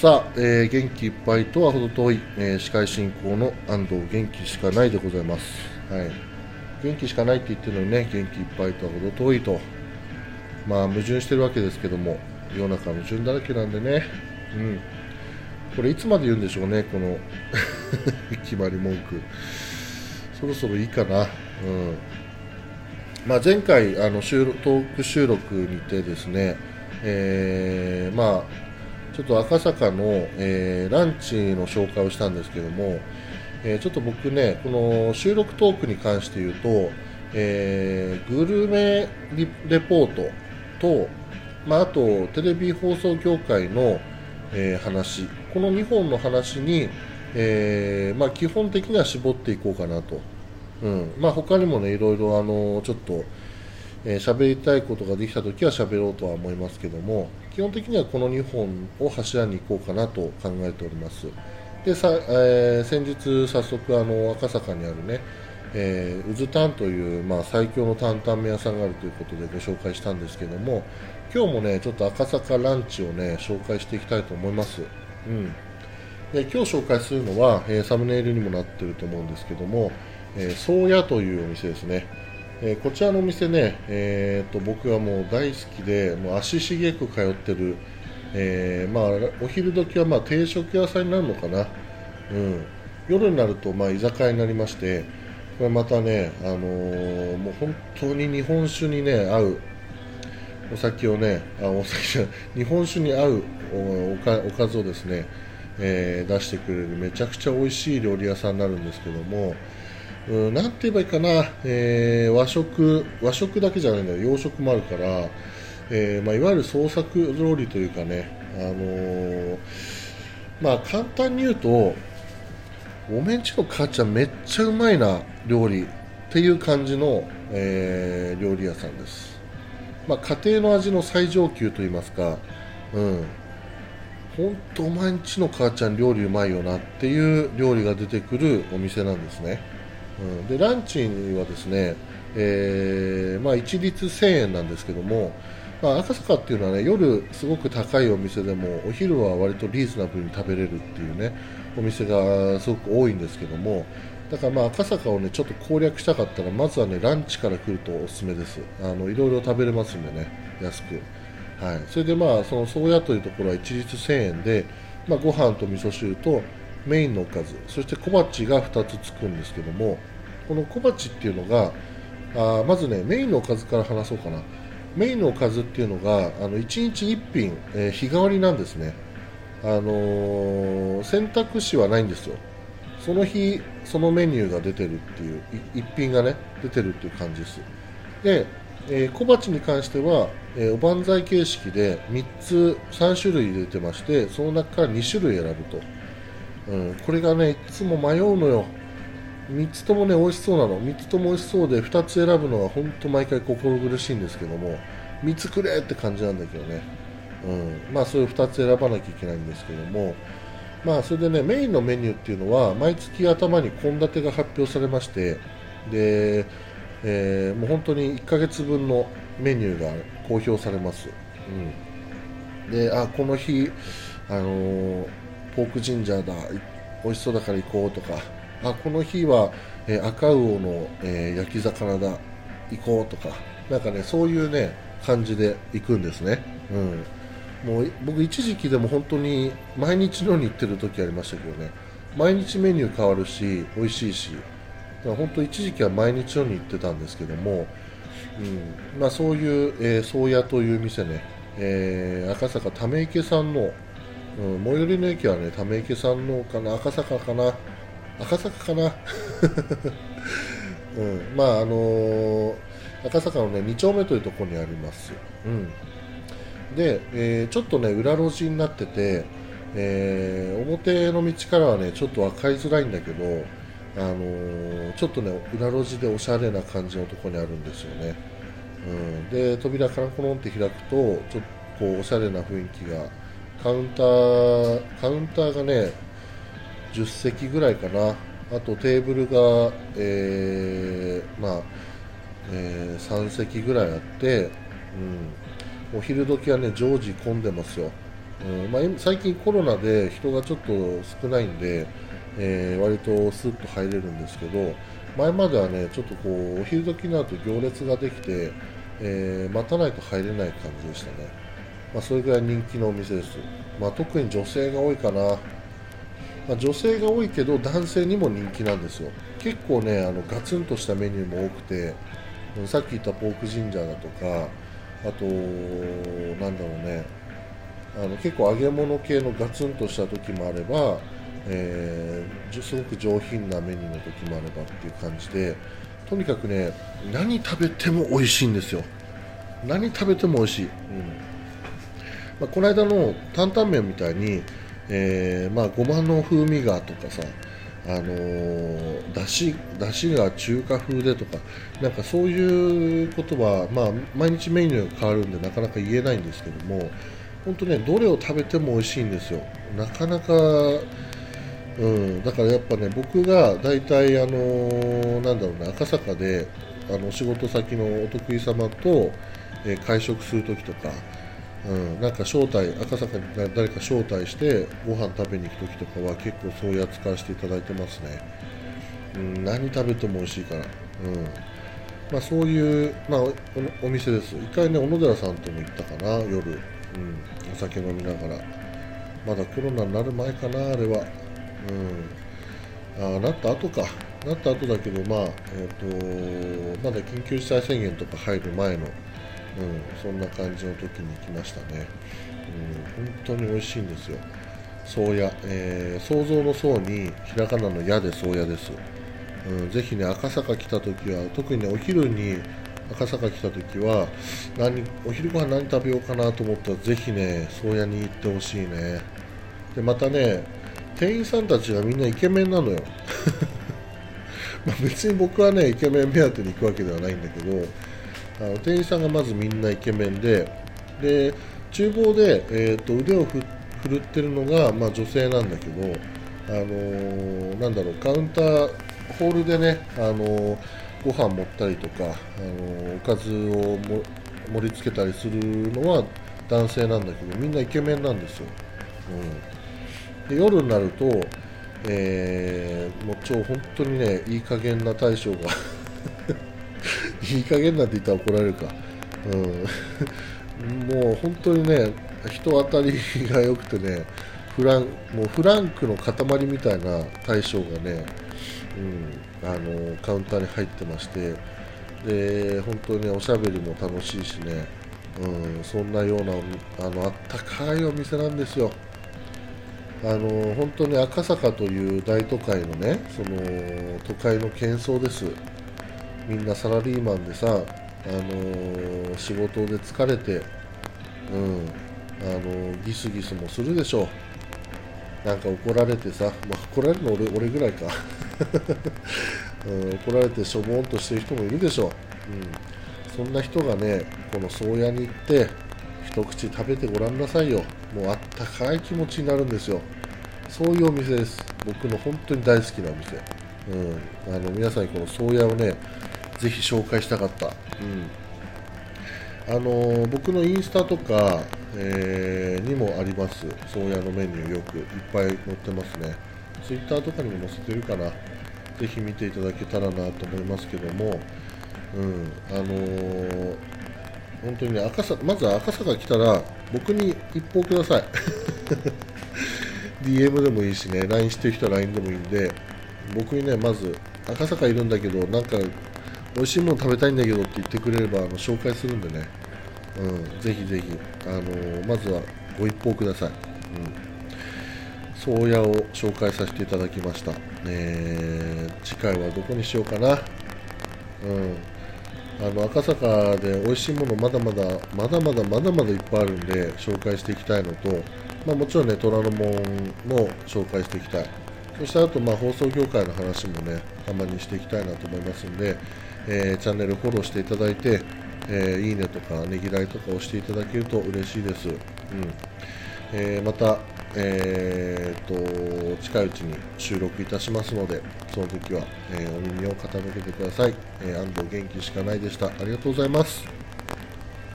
さあ、えー元気いっぱいとは程遠い、えー司会進行の安藤元気しかないでございます。はい。元気しかないって言ってるのにね、元気いっぱいとは程遠いと。まあ、矛盾してるわけですけども、世の中矛盾だらけなんでね。うん。これいつまで言うんでしょうね、この 決まり文句。そろそろいいかな。うん。まあ、前回あの収録トーク収録にてですね、えーまあ、ちょっと赤坂の、えーランチの紹介をしたんですけども、えーちょっと僕ねこの収録トークに関して言うと、えーグルメリレポートと、まあ、あとテレビ放送業界の、えー話この2本の話に、えーまあ、基本的には絞っていこうかなと。うんまあ、他にもねいろいろあのちょっとえー喋りたいことができたときは喋ろうとは思いますけども基本的にはこの2本を柱に行こうかなと考えております。でさ、えー先日早速あの赤坂にあるねえー、うずたんという、まあ、最強の担々麺屋さんがあるということでご紹介したんですけども今日もねちょっと赤坂ランチをね紹介していきたいと思います、うん、で今日紹介するのは、えーサムネイルにもなってると思うんですけども、えー、宗谷というお店ですね、えーこちらのお店ね、えーと僕はもう大好きでもう足しげく通ってる、えーまあ、お昼時はまあ定食屋さんになるのかな、うん、夜になるとまあ居酒屋になりましてこれまたね、あのーもう本当に日本酒にね合うお酒をねあお酒じゃ日本酒に合うおおかおかずをですね、えー出してくれるめちゃくちゃ美味しい料理屋さんになるんですけどもうんなんて言えばいいかな、えー和食和食だけじゃないんだよ。洋食もあるから、えーまあ、いわゆる創作料理というかね、あのーまあ、簡単に言うとおめんちの母ちゃんめっちゃうまいな料理っていう感じの、え料理屋さんです、まあ、家庭の味の最上級といいますかうん。本当お前んちの母ちゃん料理うまいよなっていう料理が出てくるお店なんですね、うん、でランチにはですね、えーまあ、一律1000円なんですけども、まあ、赤坂っていうのはね夜すごく高いお店でもお昼は割とリーズナブルに食べれるっていうねお店がすごく多いんですけどもだからまあ赤坂をねちょっと攻略したかったらまずはねランチから来るとおすすめです。あのいろいろ食べれますんでね安く。はい、それでまあその宗谷というところは一律1000円で、まあ、ご飯と味噌汁とメインのおかず。そして小鉢が2つつくんですけどもこの小鉢っていうのがあまずねメインのおかずから話そうかな。メインのおかずっていうのがあの1日1品、えー日替わりなんですね。あのー選択肢はないんですよ。その日そのメニューが出てるっていうい一品がね出てるっていう感じです。で、えー小鉢に関しては、えーおばんざい形式で3つ3種類出てましてその中から2種類選ぶと、うん、これがねいつも迷うのよ。3つともね美味しそうなの。3つとも美味しそうで2つ選ぶのは本当毎回心苦しいんですけども3つくれって感じなんだけどね、うん、まあそういう2つ選ばなきゃいけないんですけども。まあそれでねメインのメニューっていうのは毎月頭に献立が発表されましてで、えーもう本当に1ヶ月分のメニューが公表されます、うん、であこの日、あのーポークジンジャーだ美味しそうだから行こうとか。あこの日は、えー赤魚の、えー焼き魚だ行こうとか。なんかねそういうね感じで行くんですね、うん、もう僕一時期でも本当に毎日のように行ってる時ありましたけどね。毎日メニュー変わるし美味しいし。だから本当一時期は毎日のように行ってたんですけども、うん。まあ、そういう、えー宗谷という店ね、えー赤坂ため池さんの、うん、最寄りの駅はねため池さんのかな赤坂かな赤坂かな、うん、まああのー赤坂のね2丁目というところにあります、うん、で、えーちょっとね裏路地になってて、えー表の道からはねちょっと分かりづらいんだけど、あのーちょっとね裏路地でおしゃれな感じのところにあるんですよね、うん、で扉カラコロンって開くとちょっとこうおしゃれな雰囲気がカウンターカウンターがね10席ぐらいかな。あとテーブルが、えーまあえー3席ぐらいあって、うん、お昼時はね常時混んでますよ、うん。まあ、最近コロナで人がちょっと少ないんで、えー、割とスッと入れるんですけど前まではねちょっとこうお昼時になると行列ができて、え、待たないと入れない感じでしたね、まあ、それぐらい人気のお店です、まあ、特に女性が多いかな、まあ、女性が多いけど男性にも人気なんですよ。結構ねあのガツンとしたメニューも多くてさっき言ったポークジンジャーだとかあとなんだろうね。あの結構揚げ物系のガツンとした時もあればえー、すごく上品なメニューの時もあればっていう感じでとにかくね何食べても美味しいんですよ。何食べても美味しい、うん。まあ、この間の担々麺みたいに、えー、まあ、ごまの風味がとかさあのー、だしだしが中華風でとかなんかそういうことは、まあ、毎日メニューが変わるんでなかなか言えないんですけども本当ねどれを食べても美味しいんですよ。なかなかうん、だからやっぱね僕が大体あのー、なんだろうね赤坂であの仕事先のお得意様と、えー、会食する時とか、うん、なんか招待赤坂に誰か招待してご飯食べに行く時とかは結構そういう扱いしていただいてますね、うん、何食べても美味しいから、うん。まあ、そういう、まあ、お店です。一回ね小野寺さんとも行ったかな夜、うん、お酒飲みながら。まだコロナになる前かなあれは。うん、あなった後か、なった後だけど、まあえーと、まだ緊急事態宣言とか入る前の、そんな感じの時に来ましたね、うん、本当に美味しいんですよ、宗谷、えー、想像の層にひらがなの矢で宗谷です、うん、ぜひね、赤坂来た時は、特にね、お昼に赤坂来た時は何お昼ご飯何食べようかなと思ったらぜひね宗谷に行ってほしいね。でまたね店員さんたちがみんなイケメンなのよ。ま別に僕はねイケメン目当てに行くわけではないんだけどあの店員さんがまずみんなイケメンでで厨房で、えーと、腕を振るってるのが、まあ、女性なんだけど、あのー、なんだろうカウンターホールでね、あのー、ご飯持ったりとか、あのー、おかずを盛り付けたりするのは男性なんだけどみんなイケメンなんですよ。うんで夜になると、えー、もう超本当にねいい加減な大将が いい加減なんて言ったら怒られるか、うん、もう本当にね人当たりが良くてねフランもうフランクの塊みたいな大将がね、うん、あのカウンターに入ってましてで本当におしゃべりも楽しいしね、うん、そんなようなあのあったかいお店なんですよ。あの本当に赤坂という大都会のねその都会の喧騒です。みんなサラリーマンでさ、あの仕事で疲れて、うん、あのギスギスもするでしょう。なんか怒られてさ、まあ、怒られるの俺俺ぐらいか、うん、怒られてしょぼんとしてる人もいるでしょう、うん、そんな人がねこの宗谷に行って一口食べてごらんなさいよ。もうあったかい気持ちになるんですよ。そういうお店です。僕の本当に大好きなお店、うん、あの皆さんにこの宗谷をねぜひ紹介したかった、うん。あの僕のインスタとか、えー、にもあります。宗谷のメニューよくいっぱい載ってますね。ツイッターとかにも載せてるかな。ぜひ見ていただけたらなと思いますけども、うん、あのー、本当にね赤坂まず赤坂来たら僕に一報ください。DM でもいいしね LINE してる人は LINE でもいいんで僕にねまず赤坂いるんだけどなんか美味しいもの食べたいんだけどって言ってくれればあの紹介するんでね、うん、ぜひぜひ、あのー、まずはご一報ください、うん、宗谷を紹介させていただきました、えー、次回はどこにしようかな、うん。あの赤坂で美味しいものまだまだまだまだまだまだいっぱいあるんで紹介していきたいのと、まあ、もちろんね虎ノ門も紹介していきたい。そしてあとまあ放送業界の話もねたまにしていきたいなと思いますんで、えー、チャンネルフォローしていただいて、えー、いいねとかねぎらいとか押していただけると嬉しいです、うん。えー、またえーと、近いうちに収録いたしますのでその時は、えー、お耳を傾けてください、えー、安藤元気しかないでした。ありがとうございます。